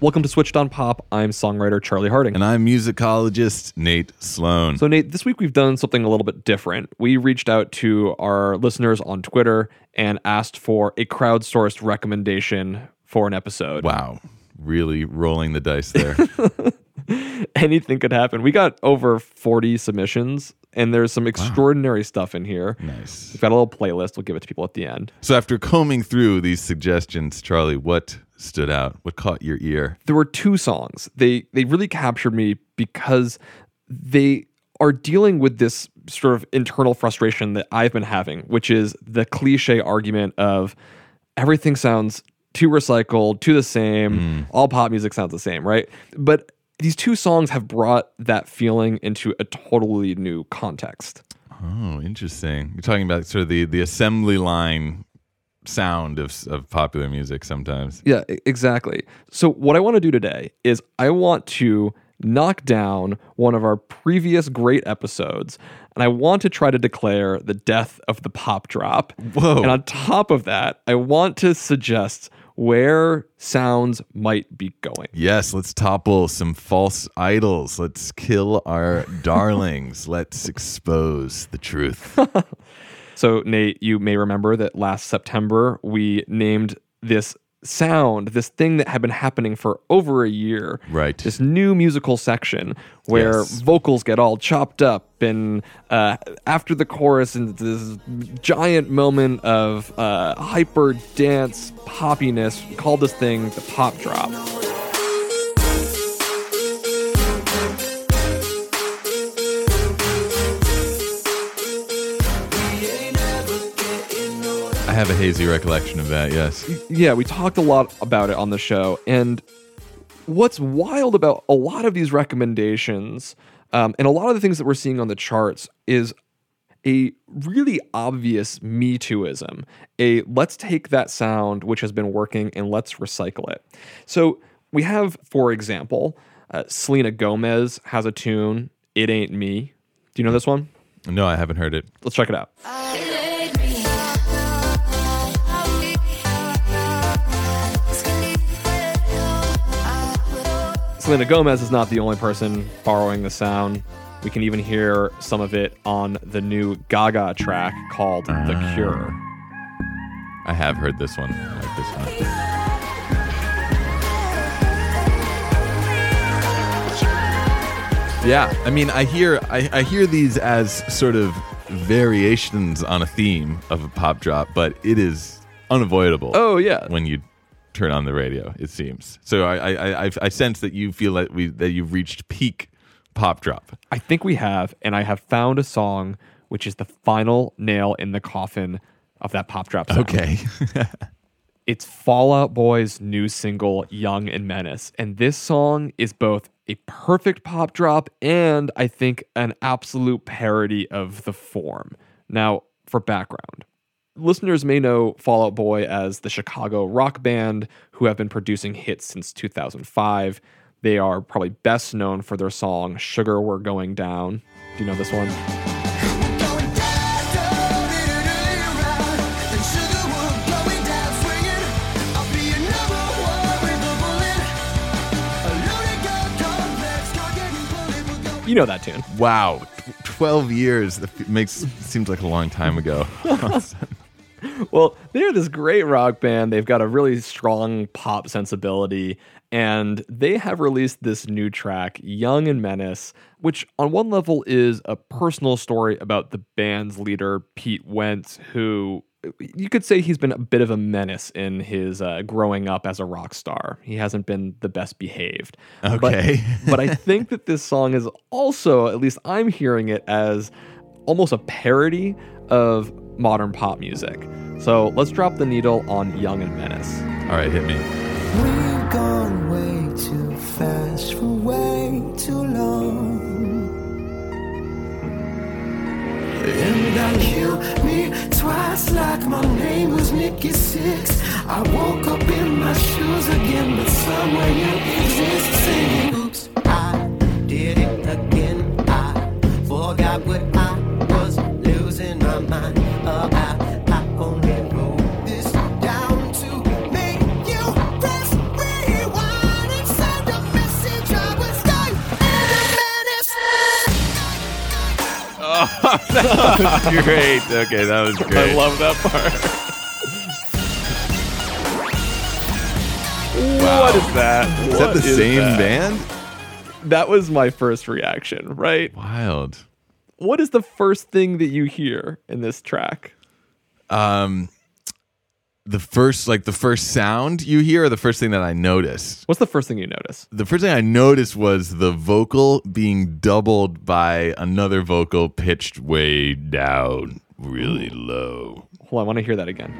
Welcome to Switched on Pop. I'm songwriter Charlie Harding. And I'm musicologist Nate Sloan. So, Nate, this week we've done something a little bit different. We reached out to our listeners on Twitter and asked for a crowdsourced recommendation for an episode. wow, really rolling the dice there. Anything could happen. We got over 40 submissions, and there's some extraordinary stuff in here. nice. We've got a little playlist. We'll give it to people at the end. So after combing through these suggestions, Charlie, what stood out? What caught your ear? there were two songs. They they really captured me because they are dealing with this sort of internal frustration that I've been having, which is the cliche argument of everything sounds too recycled, too the same, mm. all pop music sounds the same, right? But these two songs have brought that feeling into a totally new context. Oh, interesting. You're talking about sort of the, the assembly line sound of, of popular music sometimes. Yeah, exactly. So, what I want to do today is I want to knock down one of our previous great episodes, and I want to try to declare the death of the pop drop. Whoa. And on top of that, I want to suggest where sounds might be going. Yes, let's topple some false idols. Let's kill our darlings. Let's expose the truth. So, Nate, you may remember that last September we named this sound, this thing that had been happening for over a year. Right. This new musical section where Yes. vocals get all chopped up and uh, after the chorus and this giant moment of uh, hyper dance poppiness, we called this thing the pop drop. Have a hazy recollection of that, yes. yeah, we talked a lot about it on the show. And what's wild about a lot of these recommendations um, and a lot of the things that we're seeing on the charts is a really obvious Me Tooism. A let's take that sound which has been working and let's recycle it. So we have, for example, uh, Selena Gomez has a tune, It Ain't Me. Do you know this one? No, I haven't heard it. Let's check it out. Selena Gomez is not the only person borrowing the sound. We can even hear some of it on the new Gaga track called The ah. Cure. I have heard this one. I like this one. Yeah, I mean, I hear I, I hear these as sort of variations on a theme of a pop drop, but it is unavoidable. Oh, yeah. when you turn on the radio, it seems. So I I, I, I- I sense that you feel that we that you've reached peak pop drop. I think we have, and I have found a song which is the final nail in the coffin of that pop drop sound. Okay, It's Fall Out Boy's new single, Young and Menace. And this song is both a perfect pop drop and I think an absolute parody of the form. Now, for background, listeners may know Fall Out Boy as the Chicago rock band who have been producing hits since 2005. They are probably best known for their song Sugar We're Going Down. Do you know this one? You know that tune. wow, twelve years that f- makes seems like a long time ago. Well, they're this great rock band. They've got a really strong pop sensibility. and they have released this new track, Young and Menace, which on one level is a personal story about the band's leader, Pete Wentz, who you could say he's been a bit of a menace in his uh, growing up as a rock star. He hasn't been the best behaved. Okay. But, but I think that this song is also, at least I'm hearing it as almost a parody of modern pop music. So let's drop the needle on Young and Menace. All right, hit me. We've gone way too fast for way too long. And I killed me twice like my name was Nikki Sixx. I woke up in my shoes again, but somewhere you exist singing. Oops, I did it again. I forgot what I great. Okay, that was great. I love that part. What is that? Is that the same that? band? That was my first reaction, right? Wild. What is the first thing that you hear in this track? Um, the first, like the first sound you hear, or the first thing that I noticed. What's the first thing you notice? The first thing I noticed was the vocal being doubled by another vocal pitched way down, really low. Hold on, I want to hear that again.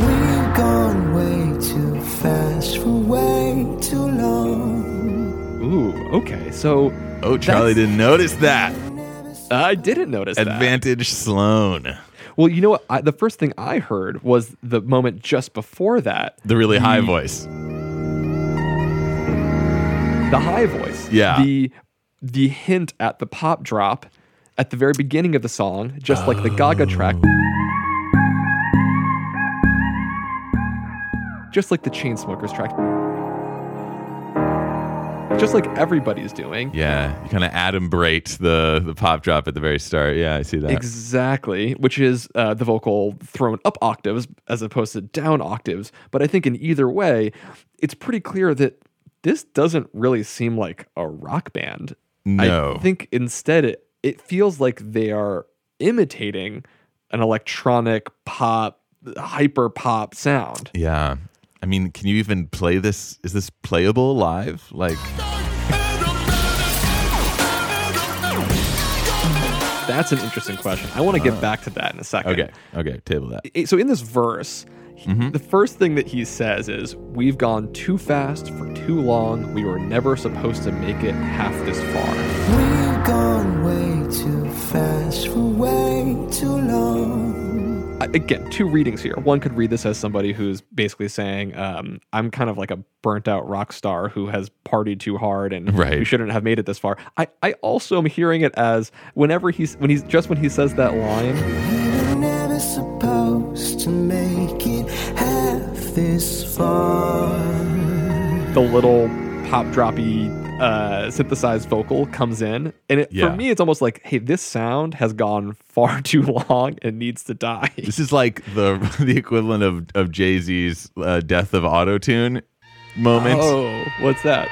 We've gone way too fast for way too long. Ooh, okay. So Oh, Charlie didn't notice that. I didn't notice that. Advantage Sloan. Well, you know what? I, the first thing I heard was the moment just before that, The really high voice. the high voice. Yeah. The the hint at the pop drop at the very beginning of the song, just like the Gaga track. Just like the Chainsmokers track. Just like everybody's doing. Yeah, you kind of adumbrate the the pop drop at the very start. Yeah, I see that. Exactly, which is uh, the vocal thrown up octaves as opposed to down octaves. But I think in either way, it's pretty clear that this doesn't really seem like a rock band. No. I think instead it, it feels like they are imitating an electronic pop, hyper pop sound. yeah. I mean, can you even play this? Is this playable live? Like, That's an interesting question. I want to get back to that in a second. okay, okay, table that. it- so in this verse, he- Mm-hmm. the first thing that he says is, "We've gone too fast for too long. We were never supposed to make it half this far." We've gone way too fast for way too long. I- Again, two readings here. One could read this as somebody who's basically saying, um, "I'm kind of like a burnt out rock star who has partied too hard, and Right. we shouldn't have made it this far." I, I also am hearing it as whenever he's when he's just when he says that line, We were never supposed to make it half this far. the little pop droppy uh, synthesized vocal comes in, and it, Yeah. for me, it's almost like, hey, this sound has gone far too long and needs to die. This is like the the equivalent of of Jay Z's uh, "Death of Autotune" moment. Oh, what's that?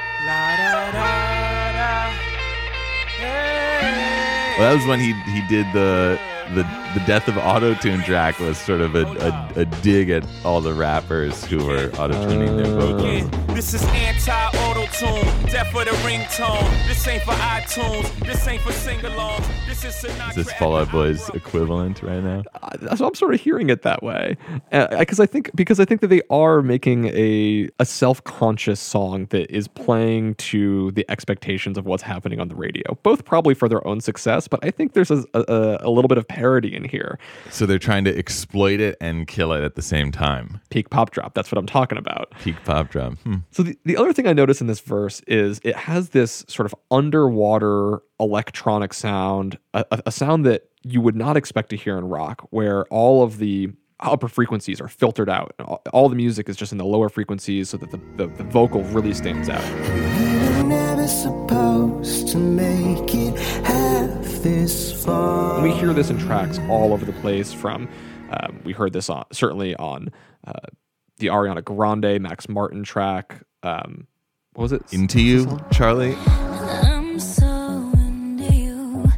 Well, that was when he he did the the the death of autotune track was sort of a, a, a dig at all the rappers who were auto autotuning their vocals. This is anti-auto tune, death for the ringtone. This ain't for iTunes, this ain't for sing-alongs. This is Sinatra. Is this Fall Out Boy's equivalent right now? Uh, so I'm sort of hearing it that way, because I think because I think that they are making a a self conscious song that is playing to the expectations of what's happening on the radio, both probably for their own success, but I think there's a, a, a little bit of parody in here. So they're trying to exploit it and kill it at the same time. Peak pop drop. That's what I'm talking about. Peak pop drop. Hmm. So the, the other thing I notice in this verse is it has this sort of underwater electronic sound, a, a- sound that you would not expect to hear in rock, where all of the upper frequencies are filtered out. All, the music is just in the lower frequencies so that the, the, the vocal really stands out. We never supposed to make it half this far. We hear this in tracks all over the place from, um, we heard this on, certainly on uh, the Ariana Grande, Max Martin track, um, what was it? Into you, Charlie. I'm so into you,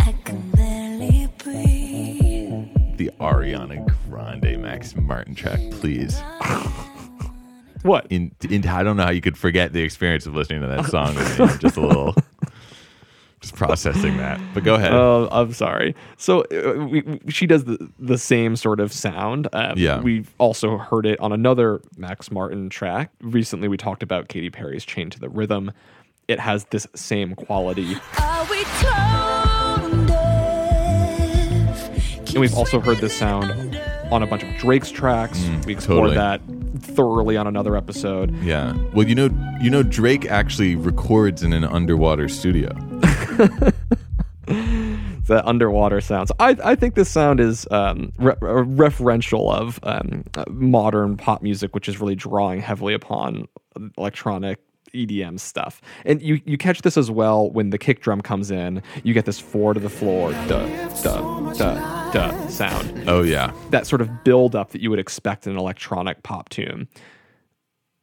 I can barely breathe. The Ariana Grande Max Martin track, please. What? In, in, I don't know how you could forget the experience of listening to that song. I'm just a little, just processing that. But go ahead. Oh, I'm sorry. So uh, we, we- she does the, the same sort of sound. Um, Yeah. We've also heard it on another Max Martin track. Recently, we talked about Katy Perry's Chained to the Rhythm. It has this same quality. Are we tone deaf? And we've also heard this sound on a bunch of Drake's tracks. we explored totally. that thoroughly on another episode. yeah. Well, you know, you know, Drake actually records in an underwater studio. the underwater sounds. I, I think this sound is um, re- referential of um, modern pop music, which is really drawing heavily upon electronic EDM stuff. And you, you catch this as well when the kick drum comes in. You get this four to the floor, duh, duh, duh, duh sound. Oh yeah. That sort of build up that you would expect in an electronic pop tune.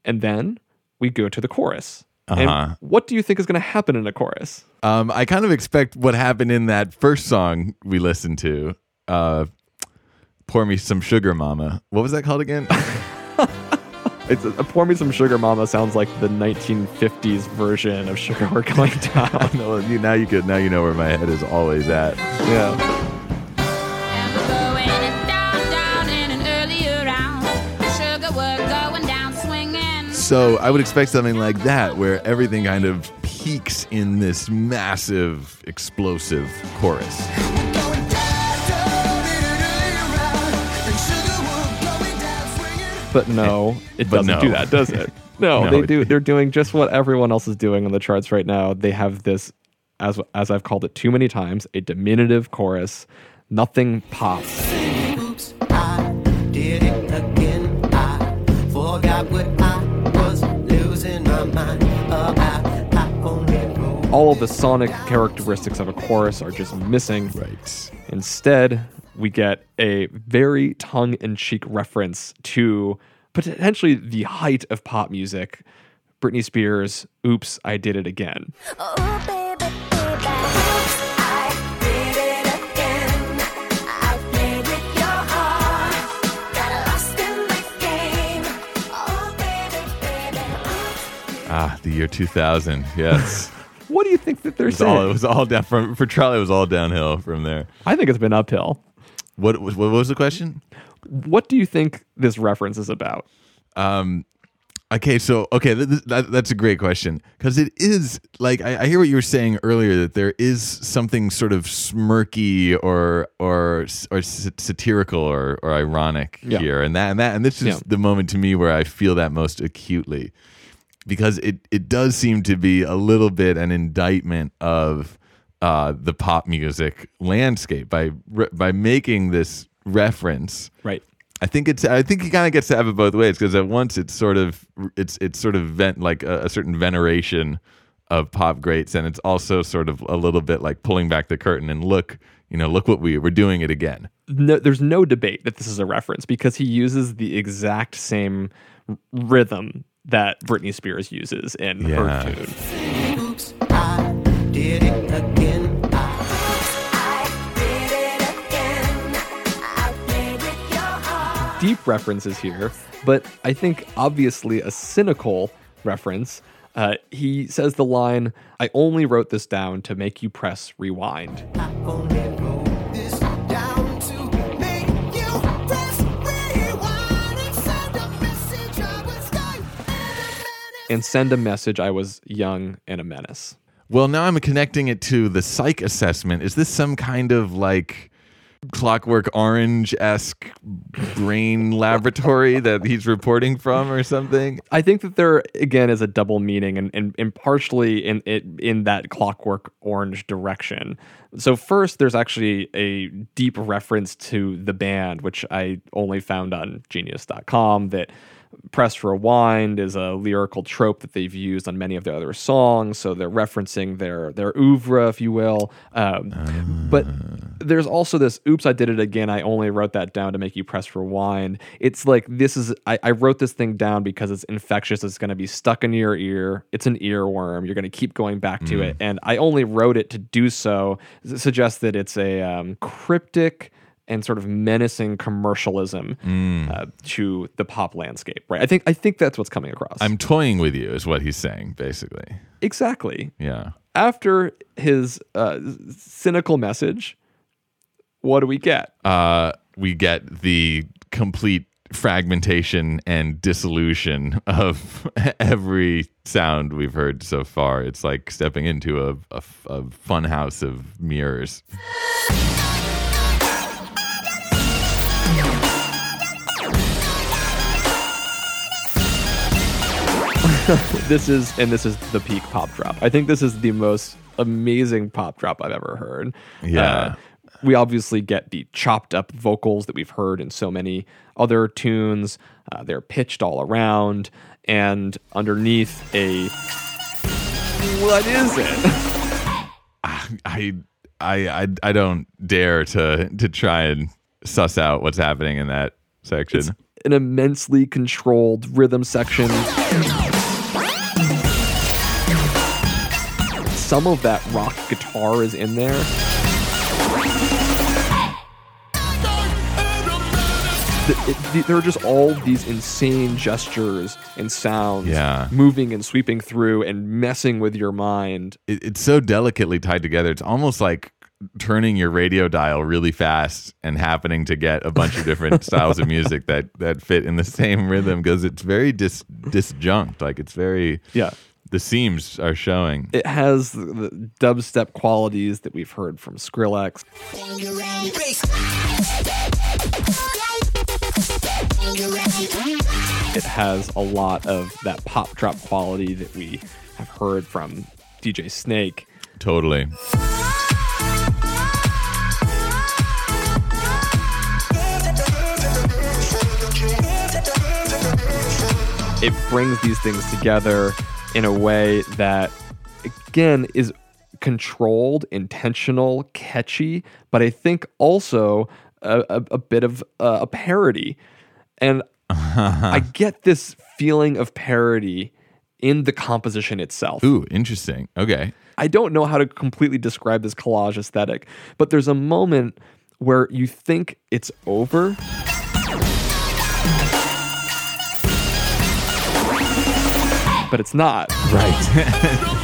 And then we go to the chorus. Uh-huh. What do you think is going to happen in a chorus? Um, I kind of expect what happened in that first song we listened to. Uh, Pour me some sugar, mama. What was that called again? It's a, pour me some sugar, mama. Sounds like the 1950s version of Sugar We're Going Down. no, you, now you could. Now you know where my head is always at. yeah. So I would expect something like that, where everything kind of peaks in this massive, explosive chorus. But no, it But doesn't no. do that, does it? No, No, they it- do. They're doing just what everyone else is doing on the charts right now. They have this, as as I've called it too many times, a diminutive chorus. Nothing pops. All of the sonic characteristics of a chorus are just missing. Right. Instead, we get a very tongue in cheek reference to potentially the height of pop music Britney Spears' Oops, I Did It Again. Oh, baby, baby. I did it again. I played with your heart. Got lost in the game. Oh, baby, baby. Ah, the year 2000. Yes. What do you think that they're It was all, it was all down from for Charlie. It was all downhill from there. I think it's been uphill. What was what was the question? What do you think this reference is about? Um, okay, so okay, th- th- that, that's a great question because it is like I, I hear what you were saying earlier that there is something sort of smirky or or or s- satirical or, or ironic Yeah. here, and that and that and this is Yeah. the moment to me where I feel that most acutely because it it does seem to be a little bit an indictment of uh, the pop music landscape by by making this reference. Right. I think it's. I think he kind of gets to have it both ways because at once it's sort of it's it's sort of vent like a, a certain veneration of pop greats, and it's also sort of a little bit like pulling back the curtain and look, you know, look what we we're doing it again. No, there's no debate that this is a reference because he uses the exact same rhythm that Britney Spears uses in Yeah. her tune. Oops, I did it again. I I it again. I played with your heart. Deep references here, but I think obviously a cynical reference. Uh, he says the line, I only wrote this down to make you press rewind. And send a message I was young and a menace. Well, now I'm connecting it to the psych assessment. Is this some kind of like Clockwork Orange esque brain laboratory that he's reporting from or something? I think that there again is a double meaning and, and, and partially in it in that clockwork orange direction. So first there's actually a deep reference to the band, which I only found on genius.com that press rewind is a lyrical trope that they've used on many of their other songs. So they're referencing their their oeuvre, if you will. Um, But there's also this oops i did it again. I only wrote that down to make you press rewind. It's like this is i, I wrote this thing down because it's infectious. It's going to be stuck in your ear. It's an earworm. You're going to keep going back to it. And i only wrote it to do so suggests that it's a um, cryptic and sort of menacing commercialism uh, to the pop landscape right i think i think that's what's coming across I'm toying with you, is what he's saying, basically. exactly Yeah. after his uh, cynical message what do we get Uh, we get the complete fragmentation and dissolution of every sound we've heard so far. It's like stepping into a, a, a fun house of mirrors. this is and this is the peak pop drop. I think this is the most amazing pop drop I've ever heard. Yeah. Uh, we obviously get the chopped up vocals that we've heard in so many other tunes. Uh, they're pitched all around, and underneath a what is it? I, I, I, I don't dare to to try and suss out what's happening in that section. An immensely controlled rhythm section. Some of that rock guitar is in there. th- it, th- there are just all these insane gestures and sounds Yeah. moving and sweeping through and messing with your mind. it, it's so delicately tied together. It's almost like turning your radio dial really fast and happening to get a bunch of different styles of music that that fit in the same rhythm because it's very dis disjunct. Like it's very Yeah. the seams are showing. It has the, the dubstep qualities that we've heard from Skrillex. It has a lot of that pop drop quality that we have heard from DJ Snake. Totally. It brings these things together in a way that again is controlled intentional catchy but i think also a, a, a bit of uh, a parody and i get this feeling of parody in the composition itself Ooh, interesting. Okay. I don't know how to completely describe this collage aesthetic, but there's a moment where you think it's over. But it's not. Right.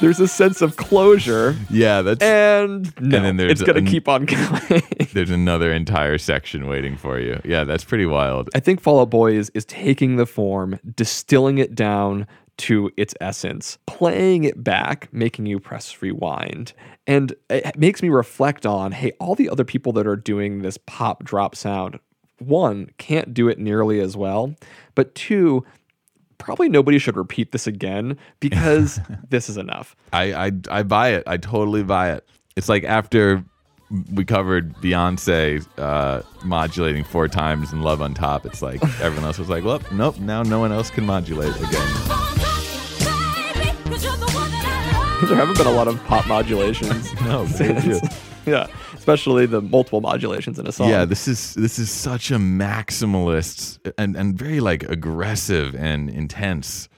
There's a sense of closure, yeah, that's and no, then there's it's going an- keep on going. there's another entire section waiting for you. Yeah, that's pretty wild. I think Fall Out Boy is, is taking the form, distilling it down to its essence, playing it back, making you press rewind. And it makes me reflect on hey, all the other people that are doing this pop drop sound, one, can't do it nearly as well, but two, probably nobody should repeat this again because this is enough. I, I I buy it. I totally buy it. It's like after we covered Beyonce uh, modulating four times in Love on Top. It's like everyone else was like, "Well, nope, now no one else can modulate again." there haven't been a lot of pop modulations. No, yeah, especially the multiple modulations in a song. Yeah, this is this is such a maximalist and and very like aggressive and intense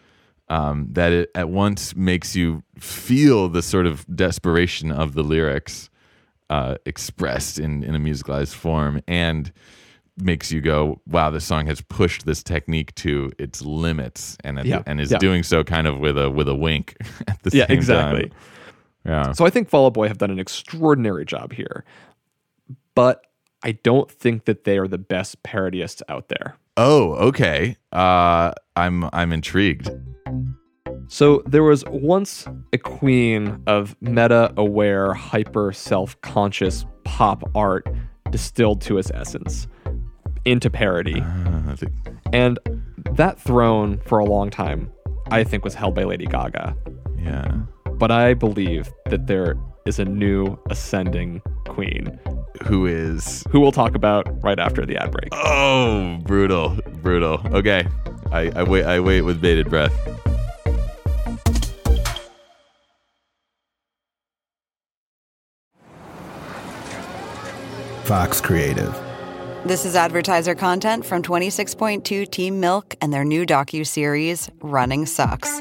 um, that it at once makes you feel the sort of desperation of the lyrics uh, expressed in in a musicalized form and makes you go, "Wow, this song has pushed this technique to its limits," and Yeah, and is yeah. doing so kind of with a with a wink at the Yeah, same exactly. time. Yeah. So I think Fall Out Boy have done an extraordinary job here, but I don't think that they are the best parodyists out there. Oh, okay. Uh, I'm I'm intrigued. So there was once a queen of meta-aware, hyper self-conscious pop art distilled to its essence into parody. Uh, think- And that throne for a long time, I think, was held by Lady Gaga. yeah but I believe that there is a new ascending queen who is who we'll talk about right after the ad break. Oh, brutal, brutal. Okay, I, I wait. I wait with bated breath. Fox Creative. This is advertiser content from 26.2 Team Milk and their new docu series Running Sucks.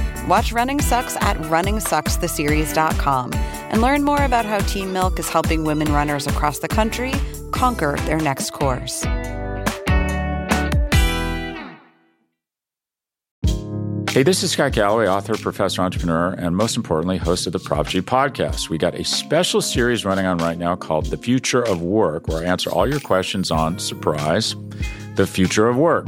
Watch Running Sucks at runningsuckstheseries.com and learn more about how Team Milk is helping women runners across the country conquer their next course. Hey, this is Scott Galloway, author, professor, entrepreneur, and most importantly, host of the Prop G podcast. We got a special series running on right now called The Future of Work, where I answer all your questions on surprise, the future of work.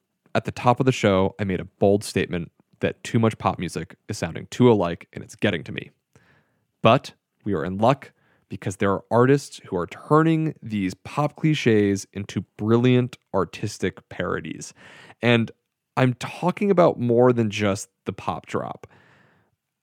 at the top of the show, I made a bold statement that too much pop music is sounding too alike and it's getting to me. But we are in luck because there are artists who are turning these pop cliches into brilliant artistic parodies. And I'm talking about more than just the pop drop.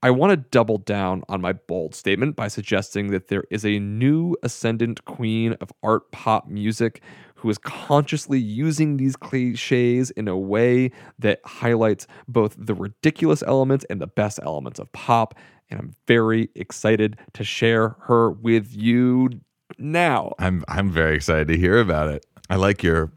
I want to double down on my bold statement by suggesting that there is a new ascendant queen of art pop music who is consciously using these cliches in a way that highlights both the ridiculous elements and the best elements of pop. And I'm very excited to share her with you now. I'm I'm very excited to hear about it. I like your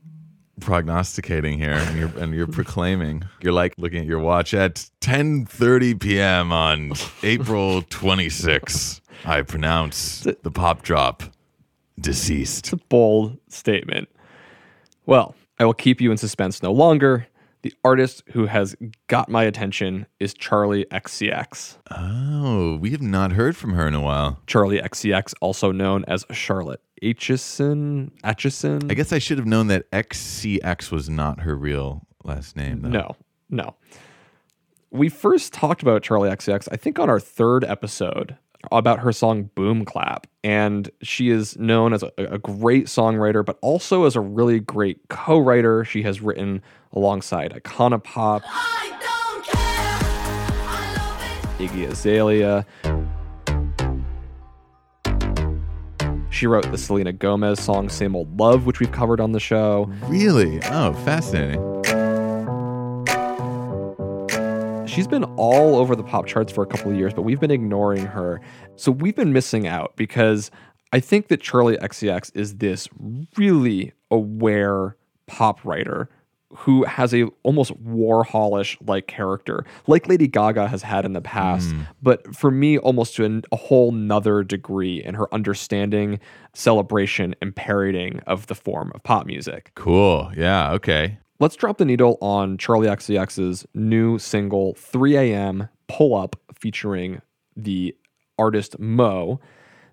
prognosticating here and you're and you're proclaiming. You're like looking at your watch at 10:30 p.m. on April 26. I pronounce the pop drop deceased. It's a bold statement. Well, I will keep you in suspense no longer. The artist who has got my attention is Charli XCX. Oh, we have not heard from her in a while. Charli XCX, also known as Charlotte Aitchison. Atchison. I guess I should have known that XCX was not her real last name. Though. No, no. We first talked about Charli XCX, I think, on our third episode about her song Boom Clap. And she is known as a, a great songwriter, but also as a really great co writer. She has written alongside Icona Pop, Iggy Azalea. She wrote the Selena Gomez song Same Old Love, which we've covered on the show. Really? Oh, fascinating. She's been all over the pop charts for a couple of years, but we've been ignoring her. So we've been missing out because I think that Charli XCX is this really aware pop writer who has a almost Warholish like character, like Lady Gaga has had in the past, mm. but for me, almost to an, a whole nother degree in her understanding, celebration, and parodying of the form of pop music. Cool. Yeah. Okay. Let's drop the needle on Charli XCX's new single 3 a.m. Pull Up featuring the artist MØ.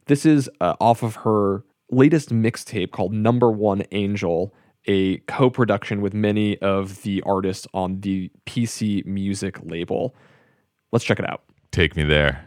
This is uh, off of her latest mixtape called Number One Angel, a co production with many of the artists on the PC Music label. Let's check it out. Take me there.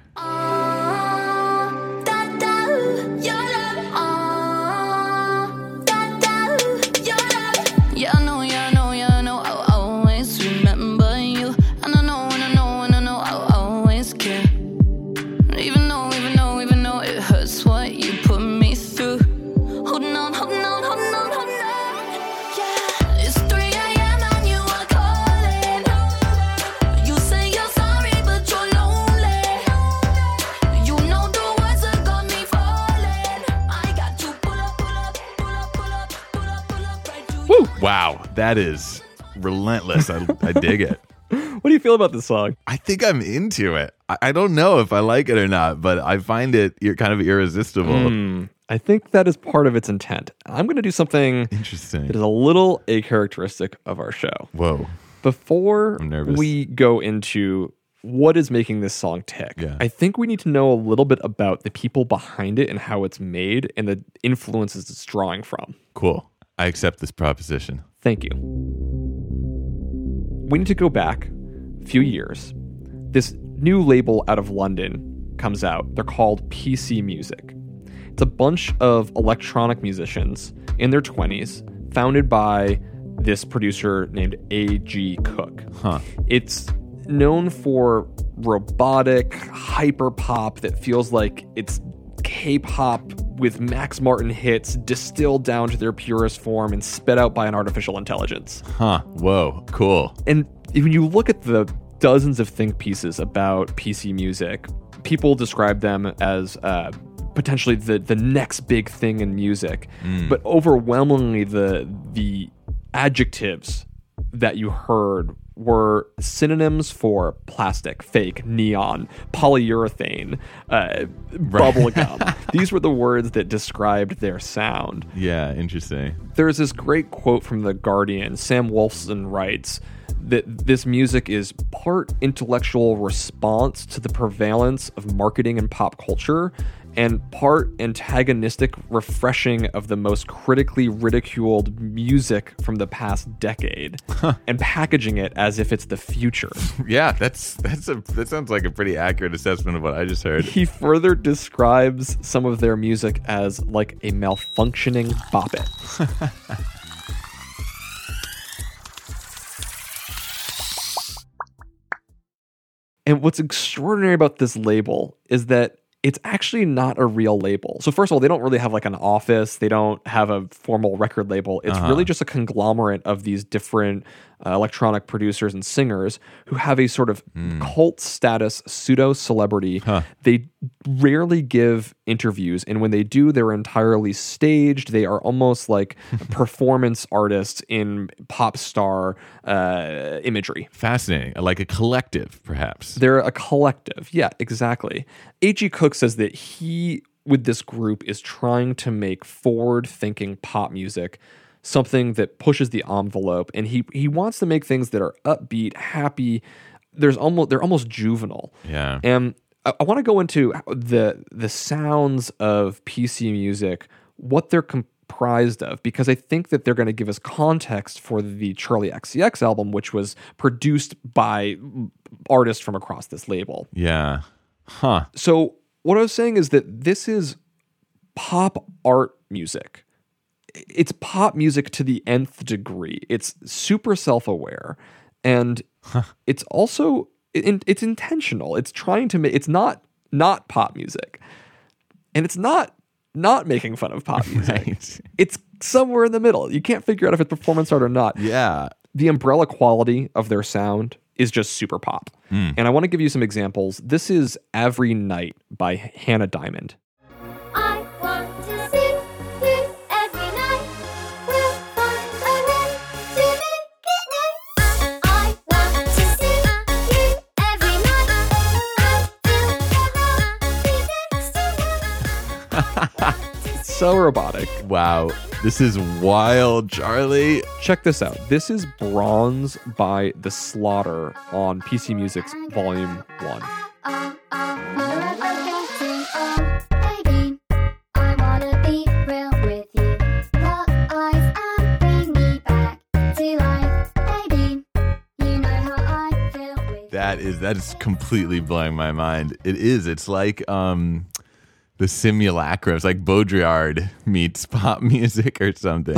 That is relentless. I, I dig it. What do you feel about this song? I think I'm into it. I, I don't know if I like it or not, but I find it ir- kind of irresistible. Hmm, I think that is part of its intent. I'm going to do something Interesting. that is a little a characteristic of our show. Whoa. Before I'm nervous. we go into what is making this song tick, Yeah. I think we need to know a little bit about the people behind it and how it's made and the influences it's drawing from. Cool. I accept this proposition. Thank you. We need to go back a few years. This new label out of London comes out. They're called PC Music. It's a bunch of electronic musicians in their 20s, founded by this producer named A.G. Cook. Huh. It's known for robotic hyper pop that feels like it's K-pop with Max Martin hits distilled down to their purest form and sped out by an artificial intelligence. Huh. Whoa. Cool. And when you look at the dozens of think pieces about PC music, people describe them as uh, potentially the the next big thing in music. But overwhelmingly, the the adjectives that you heard were synonyms for plastic, fake, neon, polyurethane, uh, bubblegum. These were the words that described their sound. Yeah. Interesting. There's this great quote from The Guardian. Sam Wolfson writes that this music is part intellectual response to the prevalence of marketing and pop culture and part antagonistic refreshing of the most critically ridiculed music from the past decade and packaging it as if it's the future. Yeah. That's that's a that sounds like a pretty accurate assessment of what I just heard. He further describes some of their music as like a malfunctioning bop it. and what's extraordinary about this label is that it's actually not a real label. So first of all, they don't really have like an office. They don't have a formal record label. It's Uh-huh. really just a conglomerate of these different uh, electronic producers and singers who have a sort of cult status pseudo celebrity. They rarely give interviews, and when they do, they're entirely staged. They are almost like performance artists in pop star uh, imagery. Fascinating. Like a collective, perhaps. They're a collective. Yeah, exactly. A.G. Cook says that he, with this group, is trying to make forward thinking pop music something that pushes the envelope. And he, he wants to make things that are upbeat, happy. There's almost they're almost juvenile. Yeah. And I, I want to go into the the sounds of PC music, what they're comprised of, because I think that they're going to give us context for the Charli XCX album, which was produced by artists from across this label. Yeah. Huh. So what I was saying is that this is pop art music. It's pop music to the nth degree. It's super self-aware, and it's also it, it's intentional. It's trying to make. It's not not pop music, and it's not not making fun of pop music. It's somewhere in the middle. You can't figure out if it's performance art or not. Yeah. The umbrella quality of their sound is just super pop. Mm. And I want to give you some examples. This is Every Night by Hannah Diamond. So robotic. Wow. This is wild, Charlie. Check this out. This is Bronze by Thy Slaughter on PC Music's Volume 1. Oh, oh, we're getting old, baby. I wanna be real with you. Lock eyes and bring me back to life, baby. You know how I feel with That is that is completely blowing my mind. It is. It's like um the simulacra. It's like Baudrillard meets pop music or something.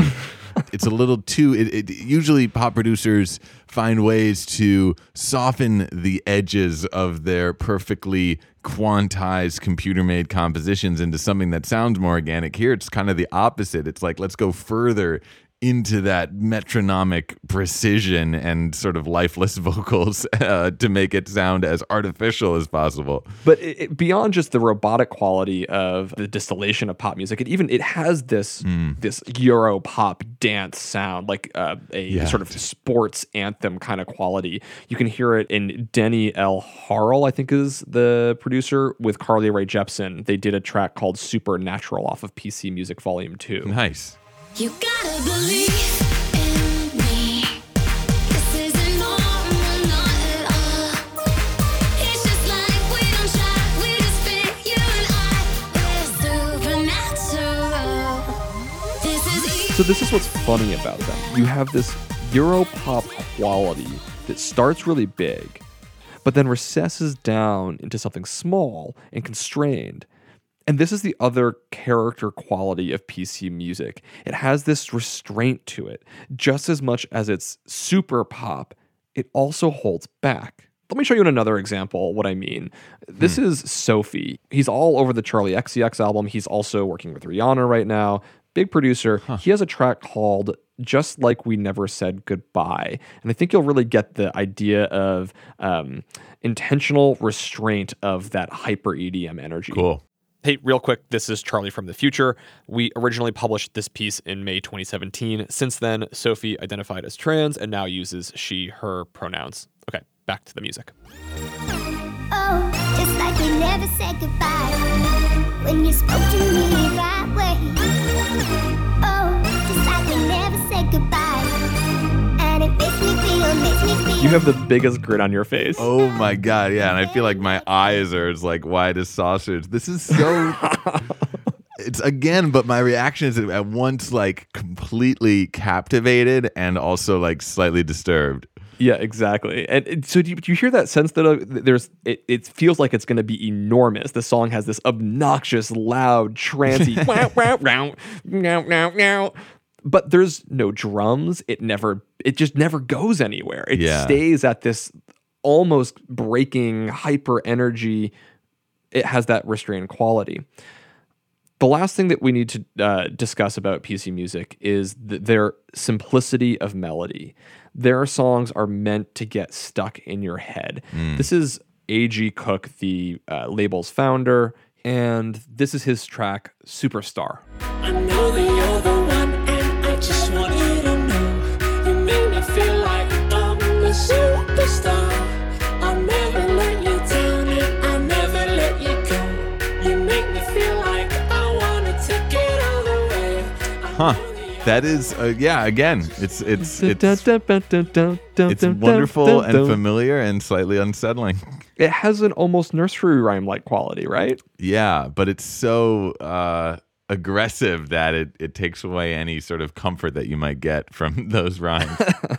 it's a little too. It, it, usually, pop producers find ways to soften the edges of their perfectly quantized computer-made compositions into something that sounds more organic. Here, it's kind of the opposite. It's like let's go further into that metronomic precision and sort of lifeless vocals uh, to make it sound as artificial as possible. But it, beyond just the robotic quality of the distillation of pop music, it even it has this Hmm. this Euro pop dance sound, like uh, a Yeah. sort of sports anthem kind of quality. You can hear it in Danny L. Harle, I think is the producer, with Carly Rae Jepsen. They did a track called Supernatural off of PC Music Volume Two. Nice. You gotta believe So this is what's funny about them. You have this Euro pop quality that starts really big, but then recesses down into something small and constrained. And this is the other character quality of PC music. It has this restraint to it. Just as much as it's super pop, it also holds back. Let me show you in another example what I mean. This is Sophie. He's all over the Charli XCX album. He's also working with Rihanna right now. Big producer. He has a track called Just Like We Never Said Goodbye. And I think you'll really get the idea of um, intentional restraint of that hyper EDM energy. Cool. Hey, real quick, this is Charlie from the future. We originally published this piece in May 2017. Since then, Sophie identified as trans and now uses she, her pronouns. Okay, back to the music. Oh, you spoke to me the right way. Just like we never said goodbye, and it makes me feel, makes me feel. You have the biggest grin on your face. Oh my god, yeah, and I feel like my eyes are as like wide as saucers. This is so It's again, but my reaction is at once like completely captivated and also like slightly disturbed. Yeah, exactly. And and so do you, do you hear that sense that uh, there's it, it feels like it's going to be enormous. The song has this obnoxious, loud, trancy wow, wow, wow, meow, meow, meow. But there's no drums. It never it just never goes anywhere. It Yeah. stays at this almost breaking hyper energy. It has that restrained quality. The last thing that we need to uh, discuss about PC music is th- their simplicity of melody. Their songs are meant to get stuck in your head. Mm. This is A.G. Cook, the uh, label's founder, and this is his track, Superstar. Huh. That is uh, yeah, again, it's it's it's it's wonderful and familiar and slightly unsettling. It has an almost nursery rhyme like quality, right? Yeah, but it's so uh aggressive that it it takes away any sort of comfort that you might get from those rhymes.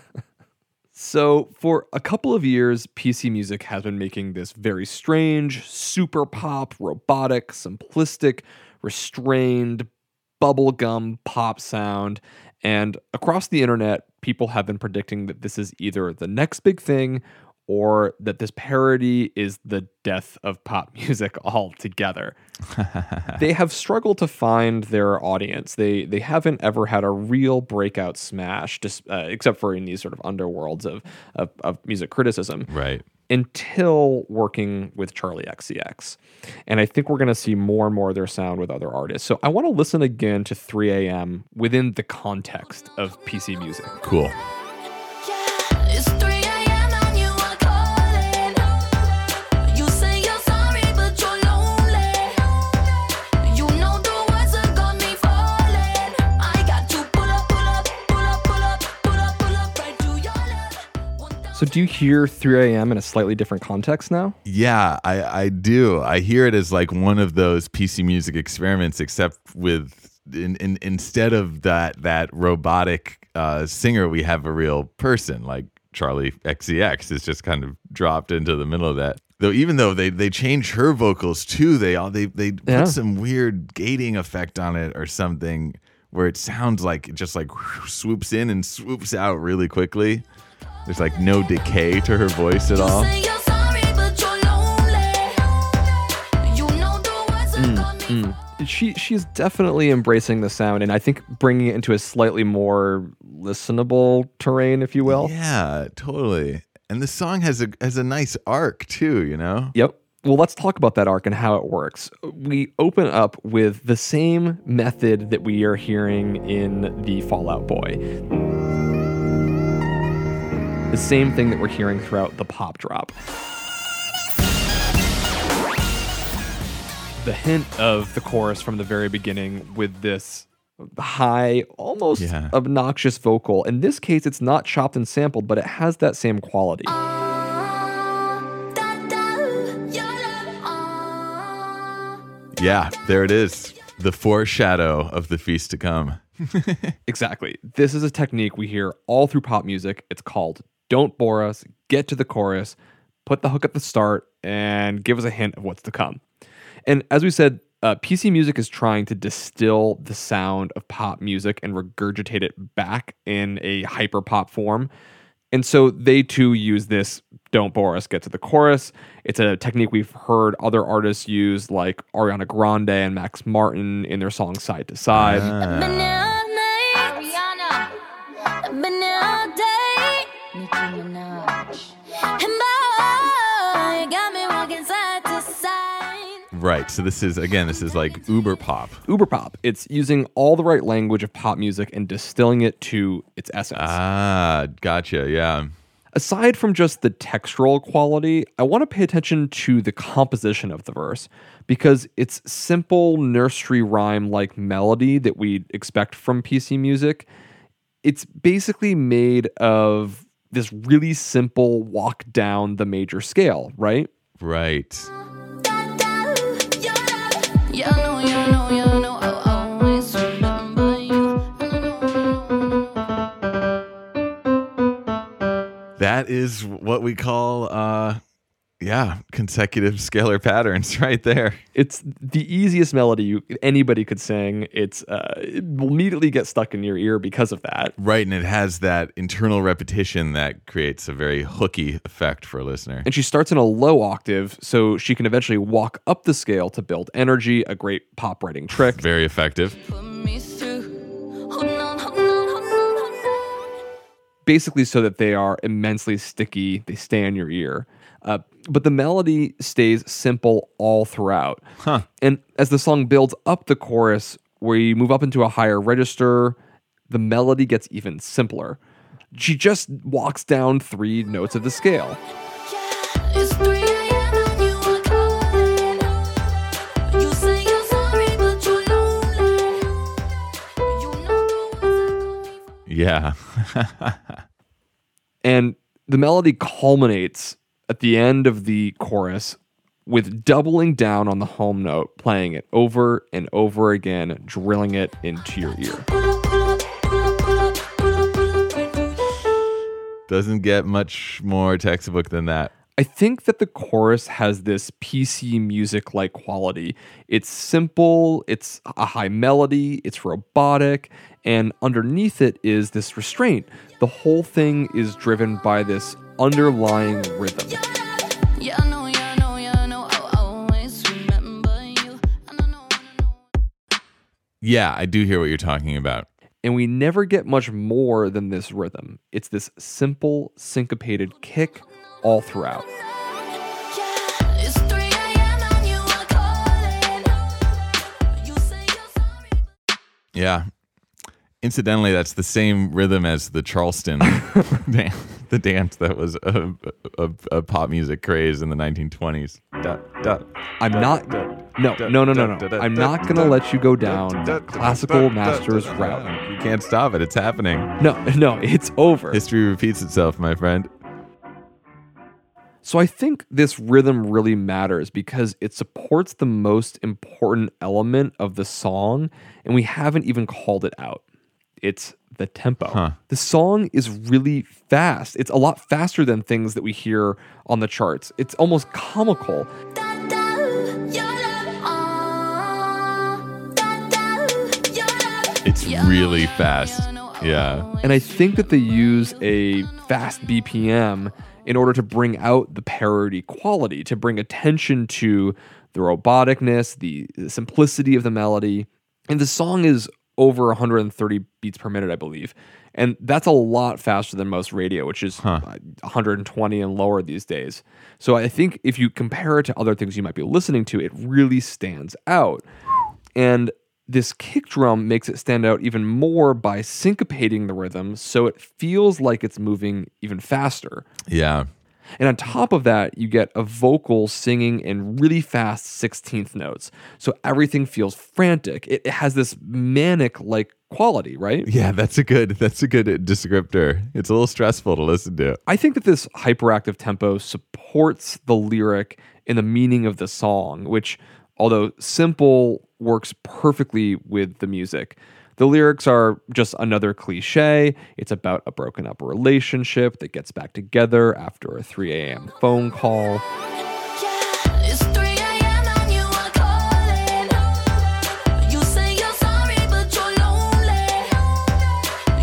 So, for a couple of years, PC music has been making this very strange, super pop, robotic, simplistic, restrained, bubblegum pop sound. And across the internet, people have been predicting that this is either the next big thing or that this parody is the death of pop music altogether. they have struggled to find their audience. They they haven't ever had a real breakout smash, just uh, except for in these sort of underworlds of, of of music criticism. Right. Until working with Charli XCX, and I think we're going to see more and more of their sound with other artists. So I want to listen again to 3 a.m. within the context of PC music. Cool. So do you hear 3 a.m. in a slightly different context now? Yeah, I, I do. I hear it as like one of those PC music experiments, except with in, in, instead of that that robotic uh, singer, we have a real person like Charli XCX is just kind of dropped into the middle of that. Though even though they they change her vocals too, they all they they Yeah. put some weird gating effect on it or something where it sounds like it just like swoops in and swoops out really quickly. There's like no decay to her voice at all. Say you're sorry, but you're lonely. You know the words that got me Mm. she she's definitely embracing the sound and I think bringing it into a slightly more listenable terrain, if you will. Yeah, totally. And the song has a has a nice arc too, you know? Yep. Well, let's talk about that arc and how it works. We open up with the same method that we are hearing in the Fall Out Boy. The same thing that we're hearing throughout the pop drop. The hint of the chorus from the very beginning with this high, almost Yeah. obnoxious vocal. In this case, it's not chopped and sampled, but it has that same quality. Yeah, there it is. The foreshadow of the feast to come. Exactly. This is a technique we hear all through pop music. It's called Don't Bore Us, Get to the Chorus, put the hook at the start, and give us a hint of what's to come. And as we said, uh, PC music is trying to distill the sound of pop music and regurgitate it back in a hyper pop form. And so they too use this don't bore us, get to the chorus. It's a technique we've heard other artists use, like Ariana Grande and Max Martin in their song Side to Side. Right. So this is again, this is like uber pop. Uber pop. It's using all the right language of pop music and distilling it to its essence. Ah, gotcha. Yeah. Aside from just the textural quality, I want to pay attention to the composition of the verse because it's simple nursery rhyme like melody that we'd expect from PC music. It's basically made of this really simple walk down the major scale, right? Right. That is what we call uh yeah, consecutive scalar patterns right there. It's the easiest melody you, anybody could sing. It's uh, it will immediately get stuck in your ear because of that. Right, and it has that internal repetition that creates a very hooky effect for a listener. And she starts in a low octave, so she can eventually walk up the scale to build energy. A great pop writing trick. Very effective. Basically so that they are immensely sticky. They stay in your ear. Uh, but the melody stays simple all throughout. Huh. And as the song builds up the chorus, where you move up into a higher register, the melody gets even simpler. She just walks down three notes of the scale. It's 3 a.m. and you are calling. You say you're sorry, but you're lonely. You know the words that call me Yeah. And the melody culminates at the end of the chorus with doubling down on the home note, playing it over and over again, drilling it into your ear. Doesn't get much more textbook than that. I think that the chorus has this PC music like quality. It's simple, it's a high melody, it's robotic, and underneath it is this restraint. The whole thing is driven by this underlying rhythm. Yeah, I know, yeah, I know, yeah, I know. I'll always remember you. And I know, and I know. Yeah, I do hear what you're talking about. And we never get much more than this rhythm. It's this simple, syncopated kick all throughout. It's 3 a.m. and you are calling. You say you're sorry. Yeah. Incidentally, that's the same rhythm as the Charleston dance, the dance that was a, a, a pop music craze in the 1920s. Da, da, I'm da, not. da, No, da, no, no, no, da, no. da, da, I'm da, not going to let you go down da, the da, classical da, da, master's da, da. route. You can't stop it. It's happening. No, no, it's over. History repeats itself, my friend. So I think this rhythm really matters because it supports the most important element of the song, and we haven't even called it out. It's the tempo. Huh. The song is really fast. It's a lot faster than things that we hear on the charts. It's almost comical. It's really fast. Yeah. And I think that they use a fast BPM in order to bring out the parody quality, to bring attention to the roboticness, the, the simplicity of the melody. And the song is over 130 beats per minute, I believe. And that's a lot faster than most radio, which is uh, 120 and lower these days. So I think if you compare it to other things you might be listening to, it really stands out. And this kick drum makes it stand out even more by syncopating the rhythm so it feels like it's moving even faster. Yeah. And on top of that, you get a vocal singing in really fast 16th notes. So everything feels frantic. It, it has this manic like quality, right? Yeah, that's a good that's a good uh, descriptor. It's a little stressful to listen to. I think that this hyperactive tempo supports the lyric and the meaning of the song, which, although simple, works perfectly with the music. The lyrics are just another cliche. It's about a broken up relationship that gets back together after a 3 a.m. phone call. It's 3 a.m. and you are calling. You say you're sorry, but you're lonely.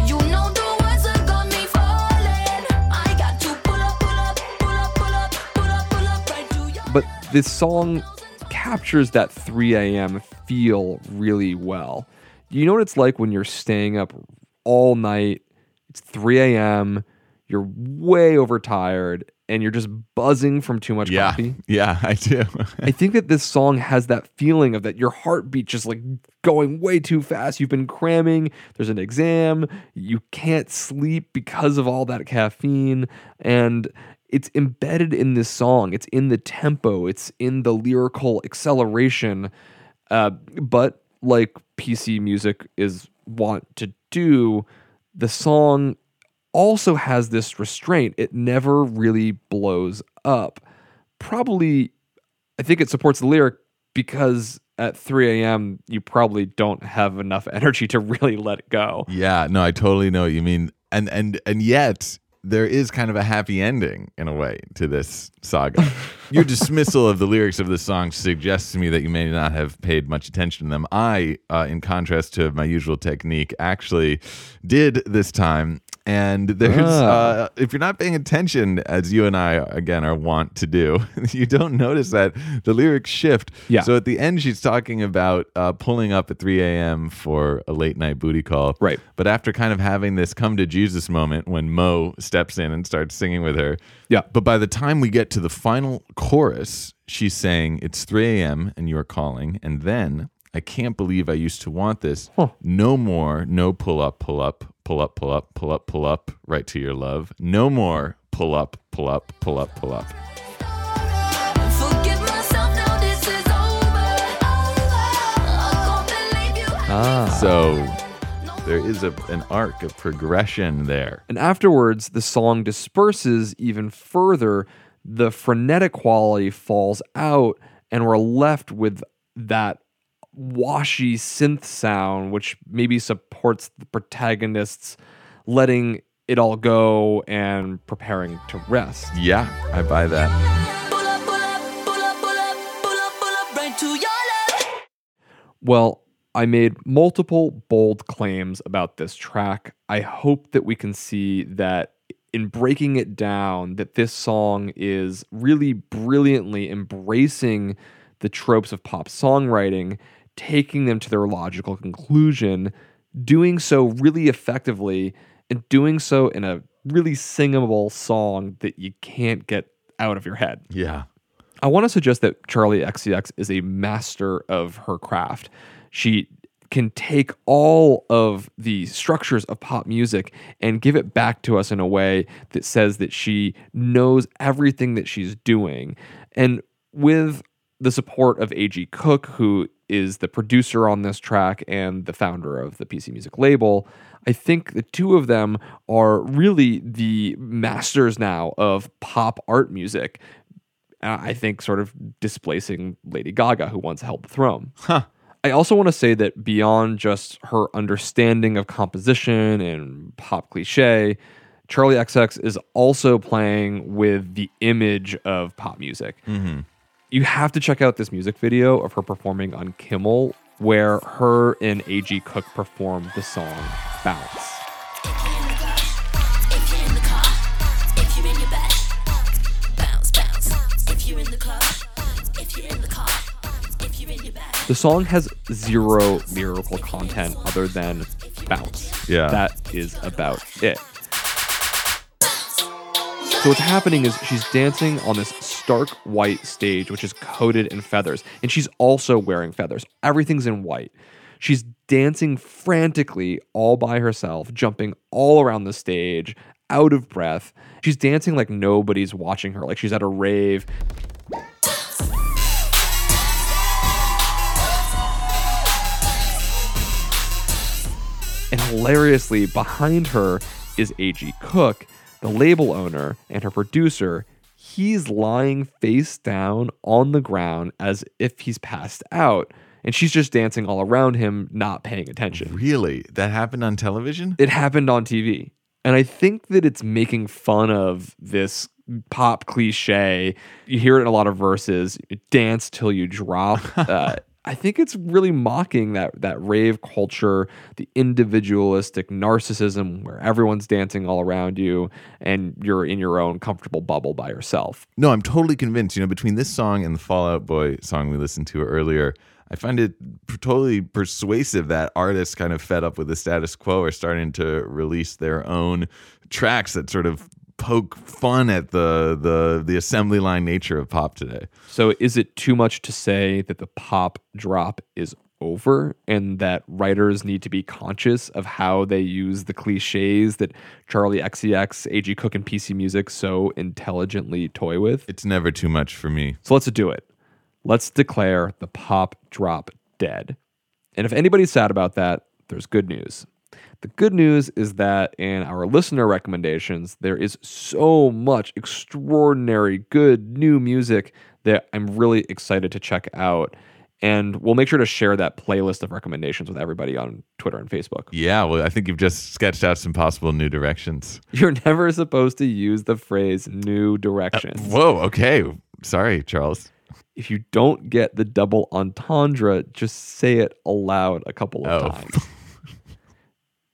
You know the words that got me falling. I got to pull up, pull up, pull up, pull up, pull up, pull up right to your. But this song captures that 3 a.m. feel really well. You know what it's like when you're staying up all night, it's 3 a.m., you're way overtired, and you're just buzzing from too much Yeah. coffee? Yeah, I do. I think that this song has that feeling of that your heartbeat just like going way too fast. You've been cramming, there's an exam, you can't sleep because of all that caffeine. And it's embedded in this song, it's in the tempo, it's in the lyrical acceleration. Uh, but like PC music is want to do, the song also has this restraint. It never really blows up. Probably, I think it supports the lyric because at 3 a.m., you probably don't have enough energy to really let it go. Yeah, no, I totally know what you mean. And and and yet there is kind of a happy ending in a way to this saga. Your dismissal of the lyrics of this song suggests to me that you may not have paid much attention to them. I, uh, in contrast to my usual technique, actually did this time. And there's, Ah. uh, if you're not paying attention, as you and I again are wont to do, you don't notice that the lyrics shift. Yeah. So at the end, she's talking about uh, pulling up at 3 a.m. for a late night booty call. Right. But after kind of having this come to Jesus moment when MØ steps in and starts singing with her. Yeah. But by the time we get to the final chorus, she's saying, It's 3 a.m. and you are calling. And then, I can't believe I used to want this. No more, no pull up, pull up, pull up, pull up, pull up, pull up, right to your love. No more pull up, pull up, pull up, pull up. Forgive myself now, this is over. I can't believe you. Ah. So there is a, an arc of progression there. And afterwards, the song disperses even further. The frenetic quality falls out, and we're left with that washy synth sound, which maybe supports the protagonists letting it all go and preparing to rest. Yeah, I buy that. Well, I made multiple bold claims about this track. I hope that we can see that in breaking it down that this song is really brilliantly embracing the tropes of pop songwriting, taking them to their logical conclusion, doing so really effectively and doing so in a really singable song that you can't get out of your head. Yeah. I want to suggest that Charli XCX is a master of her craft. She can take all of the structures of pop music and give it back to us in a way that says that she knows everything that she's doing. And with the support of A.G. Cook, who is the producer on this track and the founder of the PC Music label, I think the two of them are really the masters now of pop art music. Uh, I think sort of displacing Lady Gaga, who once held the throne. Huh. I also want to say that beyond just her understanding of composition and pop cliche, Charli XCX is also playing with the image of pop music. You have to check out this music video of her performing on Kimmel, where her and A.G. Cook performed the song Bounce. If you're in the car, if you're in your bed, bounce, bounce. If you're in the club, if you're in the car, The song has zero lyrical content other than bounce. Yeah. That is about it. So what's happening is she's dancing on this stark white stage, which is coated in feathers, and she's also wearing feathers. Everything's in white. She's dancing frantically all by herself, jumping all around the stage, out of breath. She's dancing like nobody's watching her, like she's at a rave. And hilariously, behind her is A.G. Cook, the label owner, and her producer. He's lying face down on the ground as if he's passed out. And she's just dancing all around him, not paying attention. Really? That happened on television? It happened on TV. And I think that it's making fun of this pop cliche. You hear it in a lot of verses dance till you drop. Uh, I think it's really mocking that that rave culture, the individualistic narcissism where everyone's dancing all around you and you're in your own comfortable bubble by yourself. No, I'm totally convinced. You know, between this song and the Fall Out Boy song we listened to earlier, I find it totally persuasive that artists kind of fed up with the status quo are starting to release their own tracks that sort of poke fun at the the the assembly line nature of pop today. So is it too much to say that the pop drop is over and that writers need to be conscious of how they use the cliches that Charli XCX, A.G. Cook, and PC Music so intelligently toy with? It's never too much for me. So let's do it. Let's declare the pop drop dead. And if anybody's sad about that, there's good news. The good news is that in our listener recommendations, there is so much extraordinary good new music that I'm really excited to check out. And we'll make sure to share that playlist of recommendations with everybody on Twitter and Facebook. Yeah, well, I think you've just sketched out some possible new directions. You're never supposed to use the phrase new directions. Uh, whoa, okay. Sorry, Charles. if you don't get the double entendre, just say it aloud a couple of Oh. times.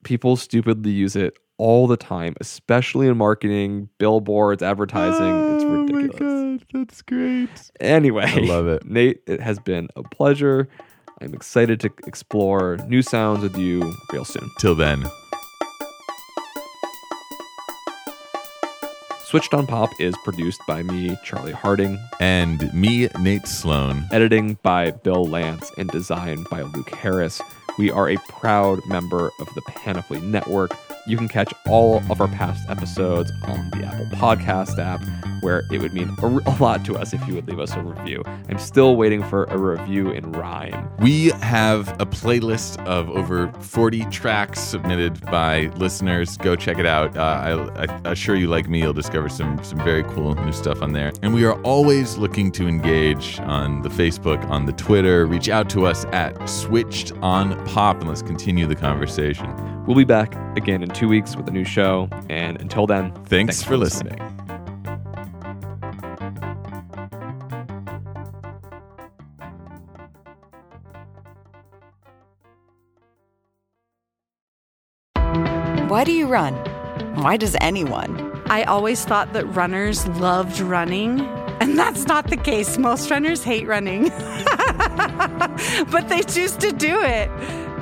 People stupidly use it all the time, especially in marketing, billboards, advertising. it's oh ridiculous. Oh God, that's great. Anyway, I love it. Nate, it has been a pleasure. I'm excited to explore new sounds with you real soon. Till then. Switched on Pop is produced by me, Charlie Harding, And me, Nate Sloan. editing by Bill Lance, and designed by Luke Harris. We are a proud member of the Panoply Network. You can catch all of our past episodes on the Apple Podcast app, where it would mean a, lot to us if you would leave us a review. I'm still waiting for a review in rhyme. We have a playlist of over 40 tracks submitted by listeners. Go check it out. Uh, I, I assure you, like me, you'll discover some some very cool new stuff on there. And we are always looking to engage on the Facebook, on the Twitter. Reach out to us at Switched on Pop, and let's continue the conversation. We'll be back again in two weeks with a new show. And until then, Thanks, for listening. Why do you run? Why does anyone? I always thought that runners loved running, and that's not the case. Most runners hate running, but they choose to do it.